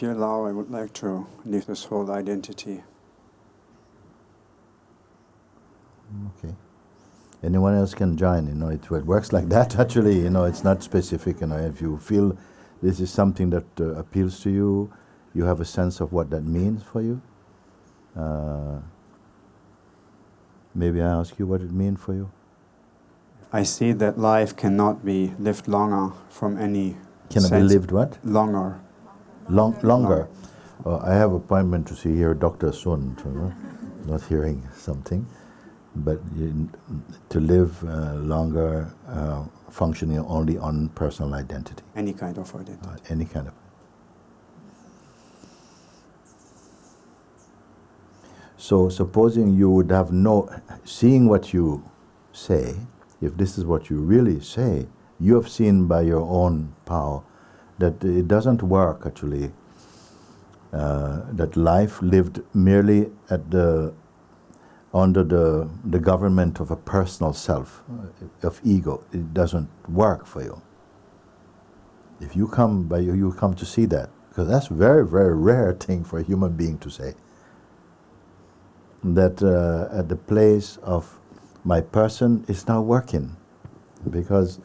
If you allow, I would like to leave this whole identity. Okay. Anyone else can join. You know, it, it works like that. Actually, you know, it's not specific. You know, if you feel this is something that uh, appeals to you, you have a sense of what that means for you. Uh, maybe I ask you what it means for you. I see that life cannot be lived longer from any. Can it be lived what? Longer. Long, longer. Uh, I have appointment to see here Dr. Sun, not hearing something, but you, to live uh, longer, uh, functioning only on personal identity. Any kind of identity. Uh, any kind of. So supposing you would have no, seeing what you say, if this is what you really say, you have seen by your own power that it doesn't work actually. Uh, that life lived merely at the under the the government of a personal self, uh, of ego, it doesn't work for you. If you come by you, you come to see that because that's very very rare thing for a human being to say. That uh, at the place of my person is not working because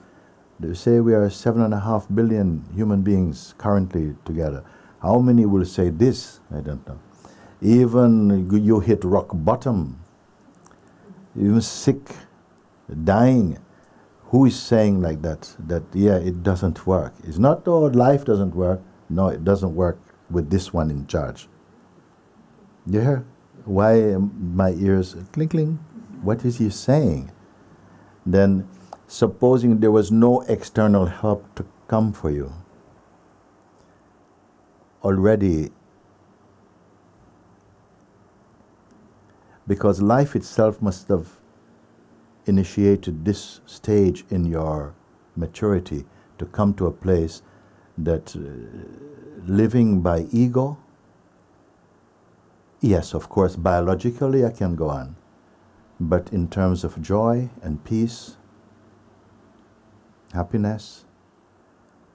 they say we are seven and a half billion human beings currently together. How many will say this? I don't know. Even you hit rock bottom, even sick, dying. Who is saying like that? That, yeah, it doesn't work. It's not, oh, life doesn't work. No, it doesn't work with this one in charge. You hear? Why my ears clinking? What is he saying? Then supposing there was no external help to come for you, already, because life itself must have initiated this stage in your maturity to come to a place that uh, living by ego, yes, of course, biologically I can go on, but in terms of joy and peace, happiness.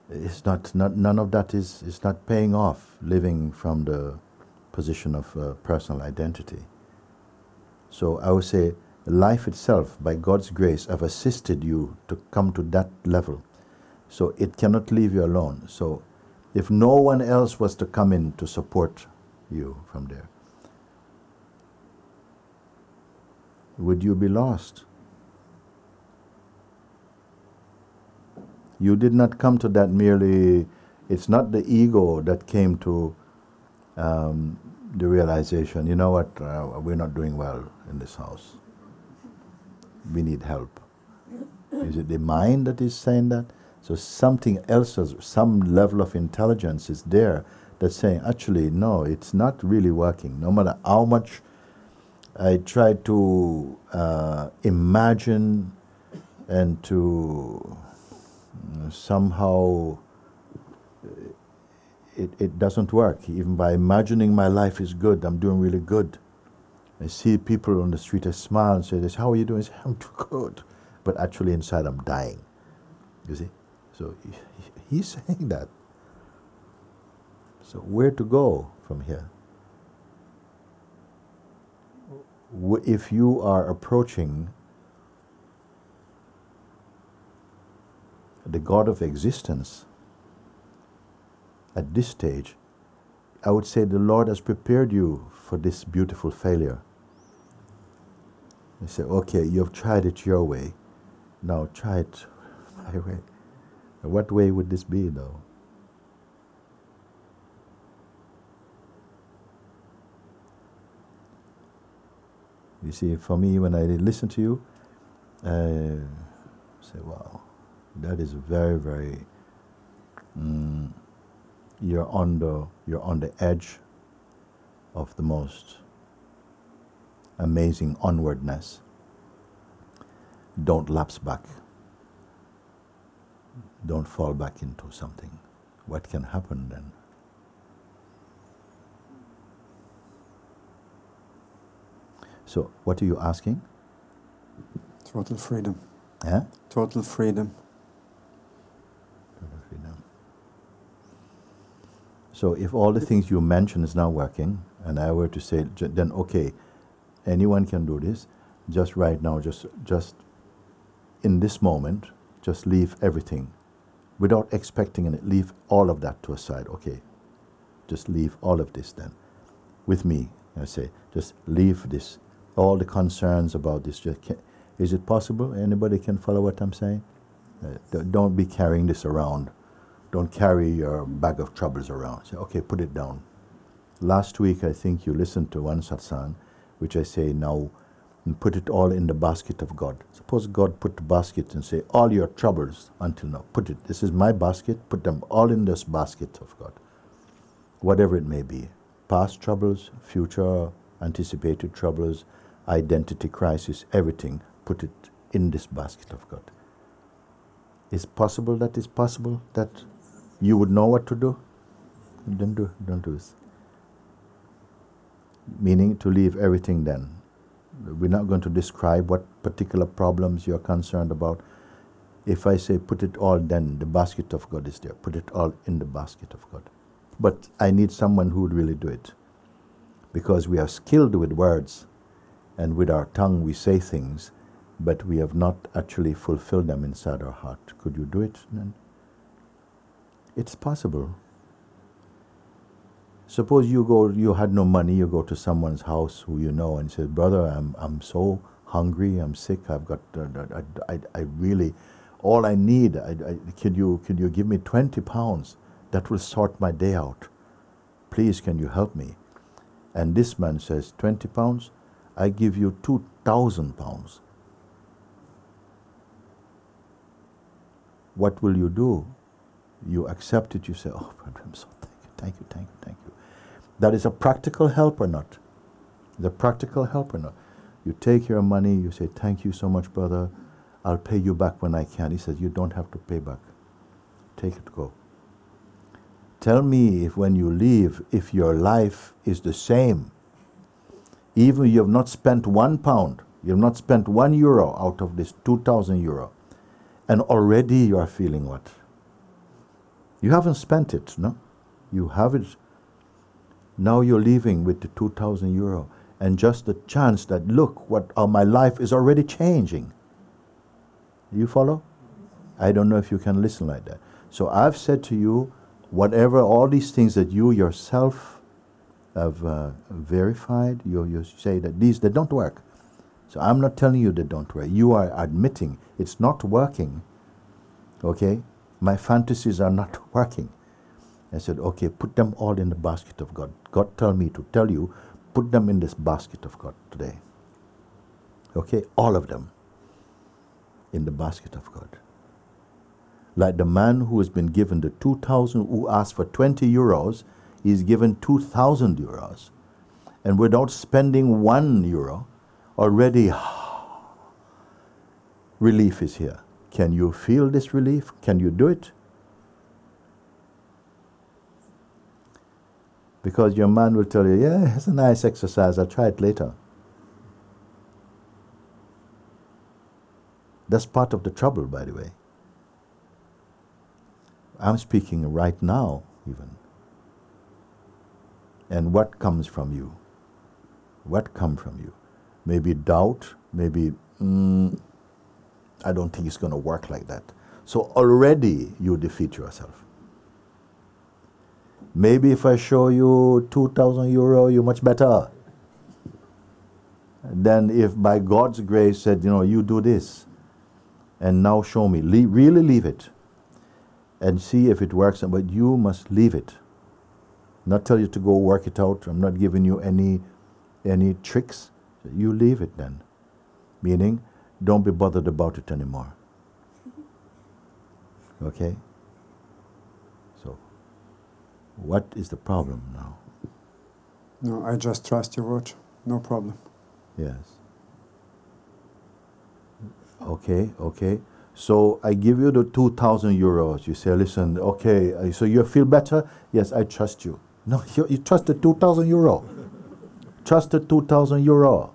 It's not, not none of that is, is not paying off living from the position of uh, personal identity. So I would say life itself, by God's grace, have assisted you to come to that level. So it cannot leave you alone. So if no one else was to come in to support you from there, would you be lost? You did not come to that merely, it's not the ego that came to um, the realization, you know what, uh, we're not doing well in this house. We need help. Is it the mind that is saying that? So something else, some level of intelligence is there that's saying, actually, no, it's not really working. No matter how much I try to uh, imagine and to somehow uh, it, it doesn't work. Even by imagining my life is good, I'm doing really good. I see people on the street, I smile and say this, how are you doing? I say, I'm too good. But actually inside I'm dying. You see? So he's saying that. So where to go from here? If you are approaching the God of existence, at this stage, I would say the Lord has prepared you for this beautiful failure. They say, okay, you have tried it your way. Now try it my way. What way would this be, though? You see, for me, when I listen to you, I say, wow that is very very mm, you're on the you're on the edge of the most amazing onwardness. Don't lapse back. Don't fall back into something. What can happen then? So what are you asking? Total freedom. Yeah total freedom So if all the things you mentioned is not working, and I were to say, then okay, anyone can do this. Just right now, just just in this moment, just leave everything, without expecting it. Leave all of that to a side. Okay, just leave all of this then, with me. I say, just leave this, all the concerns about this. Just ca- is it possible? Anybody can follow what I'm saying? Uh, don't be carrying this around. Don't carry your bag of troubles around. Say, okay, put it down. Last week, I think you listened to one satsang, which I say now, put it all in the basket of God. Suppose God put the basket and say, all your troubles until now, put it. This is my basket. Put them all in this basket of God, whatever it may be, past troubles, future anticipated troubles, identity crisis, everything. Put it in this basket of God. Is possible that is possible that you would know what to do? Don't do don't do this. Meaning to leave everything then. We're not going to describe what particular problems you're concerned about. If I say put it all then the basket of God is there. Put it all in the basket of God. But I need someone who would really do it. Because we are skilled with words and with our tongue we say things but we have not actually fulfilled them inside our heart. Could you do it then? It's possible. Suppose you go, you had no money, you go to someone's house who you know and say, "Brother, I'm I'm so hungry, I'm sick, I've got, uh, I, I, I really, all I need, I, I, could you could you give me twenty pounds? That will sort my day out. Please, can you help me?" And this man says, 20 pounds, I give you 2,000 pounds. what will you do? You accept it, you say, Oh, I'm so thank you, thank you, thank you, thank you. That is a practical help or not? The practical help or not? You take your money, you say, Thank you so much, brother. I'll pay you back when I can. He says, You don't have to pay back. Take it, go. Tell me if when you leave, if your life is the same. Even you have not spent one pound, you have not spent one euro out of this 2,000 euro and already you are feeling what? You haven't spent it, no? You have it. Now you're leaving with the 2,000 euro and just the chance that, look, what uh, my life is already changing. Do you follow? I don't know if you can listen like that. So I've said to you, whatever, all these things that you yourself have uh, verified, you, you say that these, they don't work. So I'm not telling you they don't work. You are admitting it's not working. Okay? My fantasies are not working. I said, okay, put them all in the basket of God. God tell me to tell you, put them in this basket of God today. Okay? All of them in the basket of God. Like the man who has been given the 2,000, who asked for 20 euros, is given 2,000 euros. And without spending one euro, already relief is here. Can you feel this relief? Can you do it? Because your man will tell you, yeah, it's a nice exercise, I'll try it later. That's part of the trouble, by the way. I'm speaking right now, even. And what comes from you? What comes from you? Maybe doubt, maybe, mm, I don't think it's going to work like that. So already you defeat yourself. Maybe if I show you 2,000 euro, you're much better than if by God's grace said, you know, you do this and now show me. Le- really leave it and see if it works. But you must leave it. Not tell you to go work it out. I'm not giving you any any tricks. You leave it then. Meaning, don't be bothered about it anymore. Okay? So, what is the problem now? No, I just trust your word. No problem. Yes. Okay, okay. So I give you the 2,000 euros. You say, listen, okay, uh, so you feel better? Yes, I trust you. No, you, you trust the 2,000 euro. Trust the 2,000 euro.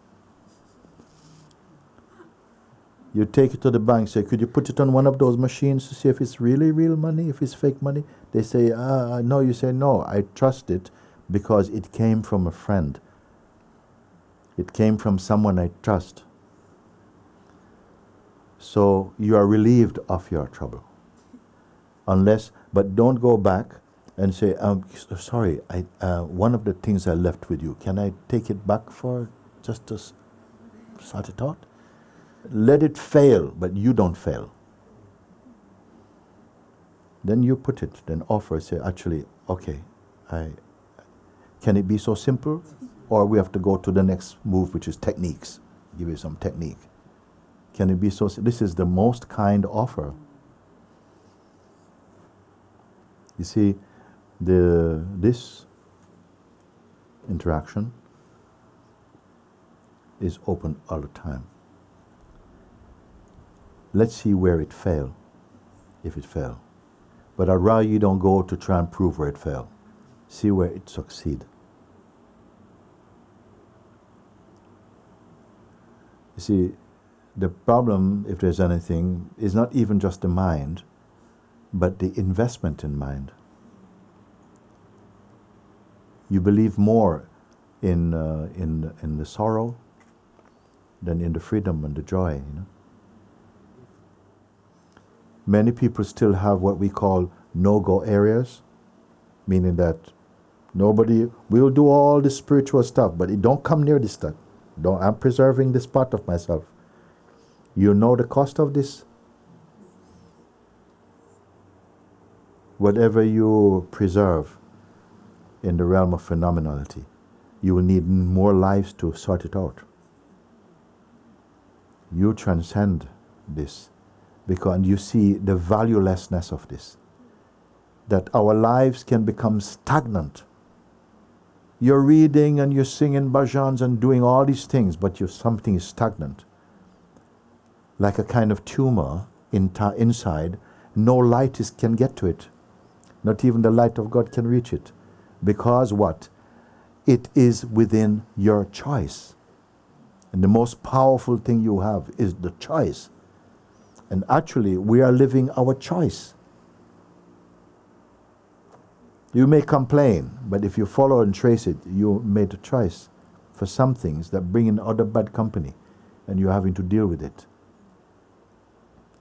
You take it to the bank, say, could you put it on one of those machines to see if it's really real money, if it's fake money? They say, uh, no. You say, no, I trust it because it came from a friend. It came from someone I trust. So you are relieved of your trouble. Unless, but don't go back and say, um, sorry, I, uh, one of the things I left with you, can I take it back for just to sort it out? Let it fail, but you don't fail. Then you put it, then offer, say, actually, okay, I, can it be so simple? Or we have to go to the next move, which is techniques. Give you some technique. Can it be so? This is the most kind offer. You see, the this interaction is open all the time. Let's see where it failed, if it failed. But I'd rather you don't go to try and prove where it failed. See where it succeed. You see, the problem, if there's anything, is not even just the mind, but the investment in mind. You believe more in, uh, in, in the sorrow than in the freedom and the joy. You know? Many people still have what we call no go areas, meaning that nobody will do all the spiritual stuff, but it don't come near this stuff. Don't, I'm preserving this part of myself. You know the cost of this? Whatever you preserve in the realm of phenomenality, you will need more lives to sort it out. You transcend this because you see the valuelessness of this. That our lives can become stagnant you're reading and you're singing bhajans and doing all these things, but you're, something is stagnant. Like a kind of tumor in inside, no light is, can get to it. Not even the light of God can reach it. Because what? It is within your choice. And the most powerful thing you have is the choice. And actually, we are living our choice. You may complain, but if you follow and trace it, you made a choice for some things that bring in other bad company, and you're having to deal with it.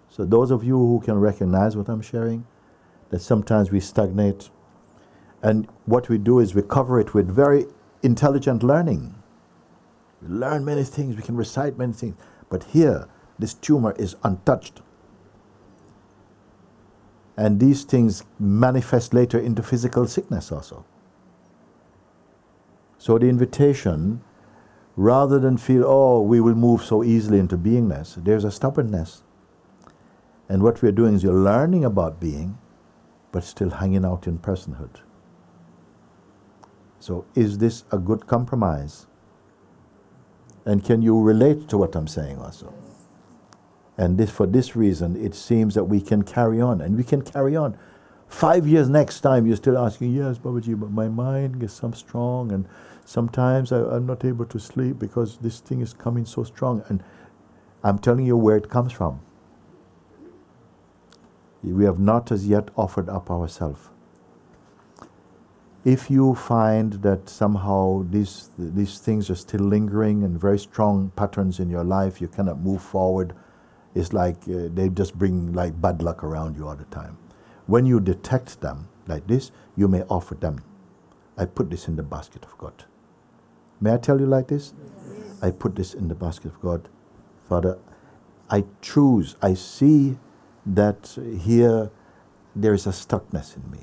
So, those of you who can recognize what I'm sharing, that sometimes we stagnate, and what we do is we cover it with very intelligent learning. We learn many things, we can recite many things, but here, this tumor is untouched. And these things manifest later into physical sickness also. So the invitation, rather than feel, oh, we will move so easily into beingness, there's a stubbornness. And what we're doing is you're learning about being, but still hanging out in personhood. So is this a good compromise? And can you relate to what I'm saying also? And this, for this reason, it seems that we can carry on, and we can carry on. Five years next time, you're still asking, yes, Babaji, but my mind gets some strong, and sometimes I, I'm not able to sleep because this thing is coming so strong. And I'm telling you where it comes from. We have not as yet offered up ourselves. If you find that somehow these, these things are still lingering and very strong patterns in your life, you cannot move forward, it's like uh, they just bring like bad luck around you all the time. When you detect them like this, you may offer them. I put this in the basket of God. May I tell you like this? Yes. I put this in the basket of God. Father, I choose, I see that here there is a stuckness in me.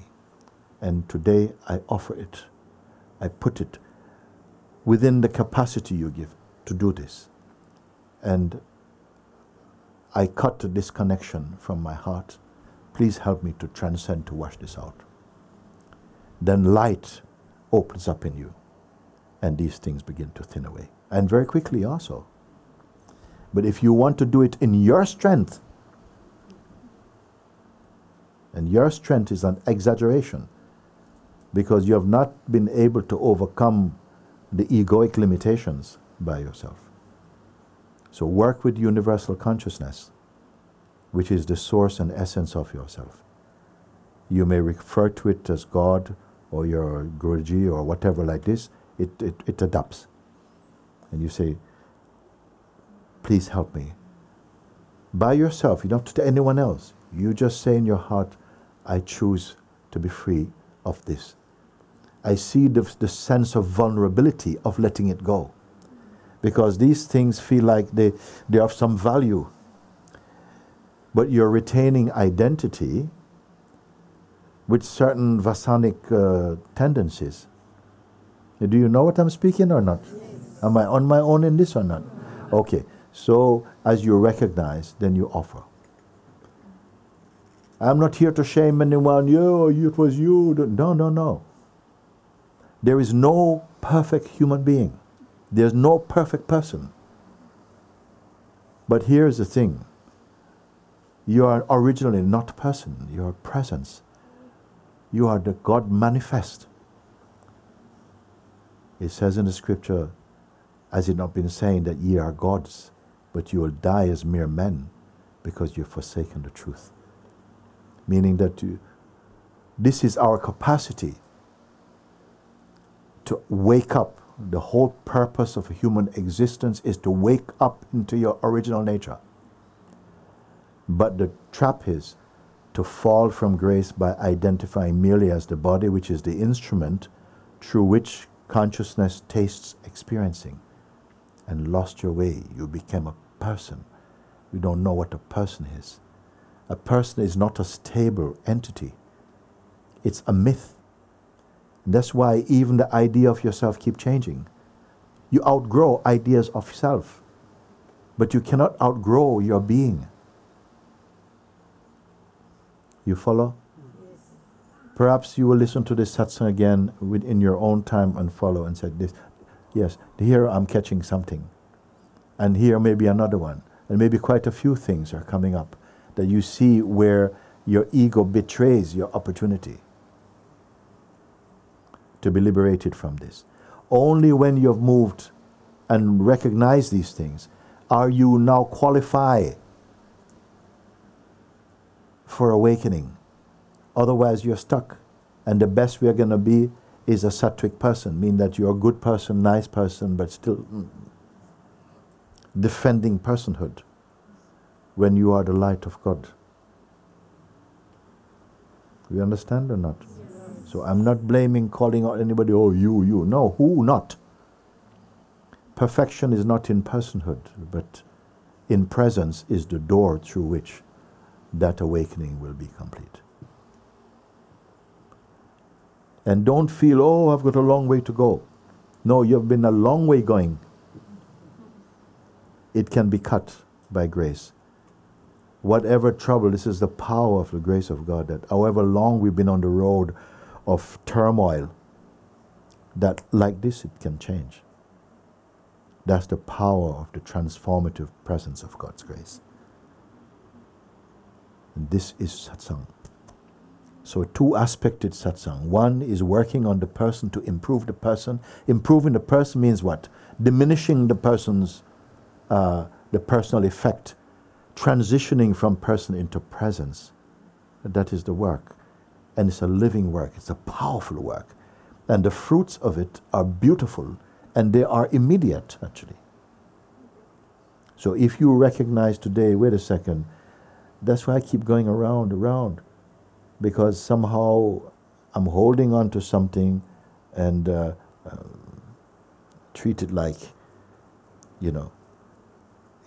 And today I offer it. I put it within the capacity you give to do this. And I cut the disconnection from my heart. Please help me to transcend to wash this out. Then light opens up in you, and these things begin to thin away. And very quickly also. But if you want to do it in your strength, and your strength is an exaggeration, because you have not been able to overcome the egoic limitations by yourself. So work with universal consciousness, which is the source and essence of yourself. You may refer to it as God or your Guruji or whatever like this. It, it, it adapts. And you say, please help me. By yourself, you don't have to anyone else. You just say in your heart, I choose to be free of this. I see the, the sense of vulnerability of letting it go. Because these things feel like they, they have some value. But you're retaining identity with certain vasanic uh, tendencies. Do you know what I'm speaking or not? Yes. Am I on my own in this or not? Okay. So as you recognize, then you offer. I'm not here to shame anyone. You, it was you. No, no, no. There is no perfect human being. There's no perfect person. But here's the thing. You are originally not person. You are presence. You are the God manifest. It says in the scripture, has it not been saying that ye are gods, but you will die as mere men because you've forsaken the truth? Meaning that you, this is our capacity to wake up. The whole purpose of human existence is to wake up into your original nature. But the trap is to fall from grace by identifying merely as the body, which is the instrument through which consciousness tastes experiencing, and lost your way. You became a person. We don't know what a person is. A person is not a stable entity. It's a myth. That's why even the idea of yourself keep changing. You outgrow ideas of self, but you cannot outgrow your being. You follow? Yes. Perhaps you will listen to this satsang again within your own time and follow and say this. Yes, here I'm catching something. And here maybe another one. And maybe quite a few things are coming up that you see where your ego betrays your opportunity to be liberated from this. Only when you have moved and recognized these things are you now qualified for awakening. Otherwise, you're stuck. And the best we're going to be is a sattvic person, meaning that you're a good person, nice person, but still mm, defending personhood when you are the light of God. You understand or not? So I'm not blaming, calling out anybody, oh, you, you. No, who not? Perfection is not in personhood, but in presence is the door through which that awakening will be complete. And don't feel, oh, I've got a long way to go. No, you've been a long way going. It can be cut by grace. Whatever trouble, this is the power of the grace of God that however long we've been on the road of turmoil, that like this it can change. That's the power of the transformative presence of God's grace. And this is satsang. So, two aspected satsang. One is working on the person to improve the person. Improving the person means what? Diminishing the person's, uh, the personal effect, transitioning from person into presence. That is the work. And it's a living work, it's a powerful work. And the fruits of it are beautiful and they are immediate, actually. So, if you recognize today, wait a second, that's why I keep going around, around, because somehow I'm holding on to something and uh, uh, treat it like, you know,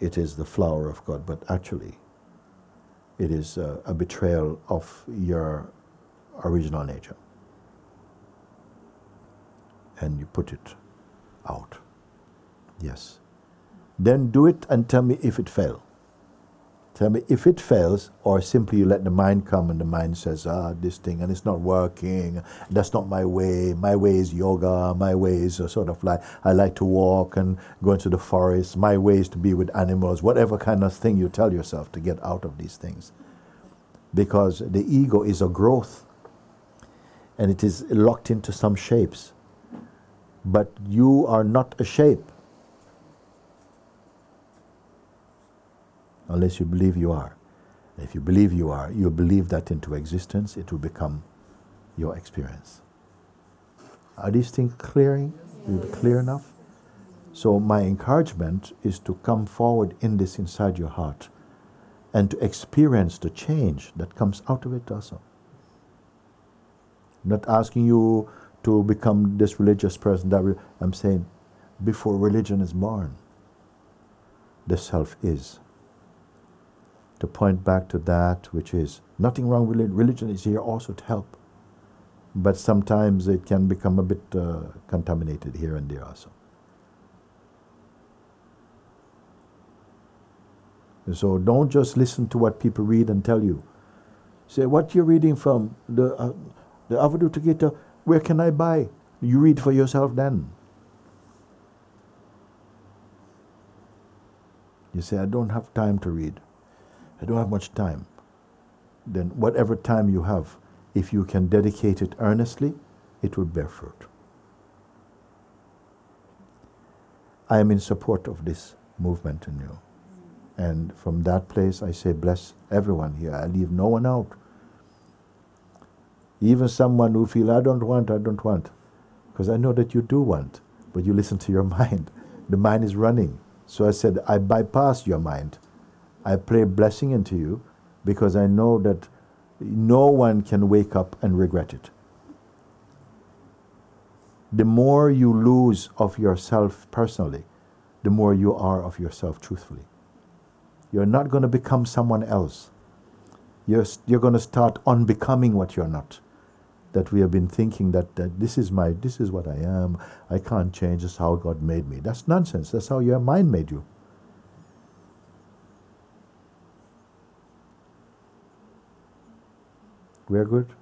it is the flower of God, but actually, it is uh, a betrayal of your original nature. And you put it out. Yes. Then do it and tell me if it failed. Tell me if it fails, or simply you let the mind come and the mind says, ah, this thing, and it's not working. That's not my way. My way is yoga. My way is sort of like I like to walk and go into the forest. My way is to be with animals. Whatever kind of thing you tell yourself to get out of these things. Because the ego is a growth and it is locked into some shapes. But you are not a shape. unless you believe you are. If you believe you are, you believe that into existence, it will become your experience. Are these things clearing? Clear enough? So, my encouragement is to come forward in this inside your heart and to experience the change that comes out of it also. Not asking you to become this religious person. That re- I'm saying, before religion is born, the self is. To point back to that, which is nothing wrong with religion, Religion is here also to help. But sometimes it can become a bit uh, contaminated here and there also. So don't just listen to what people read and tell you. Say, what you're reading from the, uh, the Avadhuta Gita, where can I buy? You read for yourself then. You say, I don't have time to read. I don't have much time. Then, whatever time you have, if you can dedicate it earnestly, it will bear fruit. I am in support of this movement in you. And from that place, I say, bless everyone here. I leave no one out. Even someone who feel, I don't want, I don't want. Because I know that you do want, but you listen to your mind. The mind is running. So I said, I bypass your mind. I pray blessing into you because I know that no one can wake up and regret it. The more you lose of yourself personally, the more you are of yourself truthfully. You're not going to become someone else. You're, you're going to start unbecoming what you're not. That we have been thinking that, that this is my this is what I am. I can't change. This is how God made me. That's nonsense. That's how your mind made you. We're good.